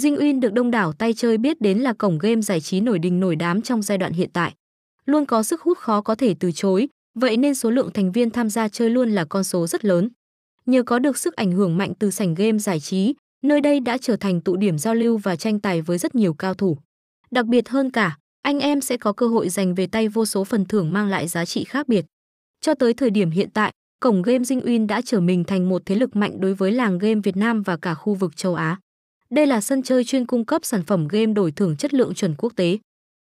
Dinh Uyên được đông đảo tay chơi biết đến là cổng game giải trí nổi đình nổi đám trong giai đoạn hiện tại. Luôn có sức hút khó có thể từ chối, vậy nên số lượng thành viên tham gia chơi luôn là con số rất lớn. Nhờ có được sức ảnh hưởng mạnh từ sảnh game giải trí, nơi đây đã trở thành tụ điểm giao lưu và tranh tài với rất nhiều cao thủ. Đặc biệt hơn cả, anh em sẽ có cơ hội giành về tay vô số phần thưởng mang lại giá trị khác biệt. Cho tới thời điểm hiện tại, cổng game Dinh Uyên đã trở mình thành một thế lực mạnh đối với làng game Việt Nam và cả khu vực châu Á. Đây là sân chơi chuyên cung cấp sản phẩm game đổi thưởng chất lượng chuẩn quốc tế.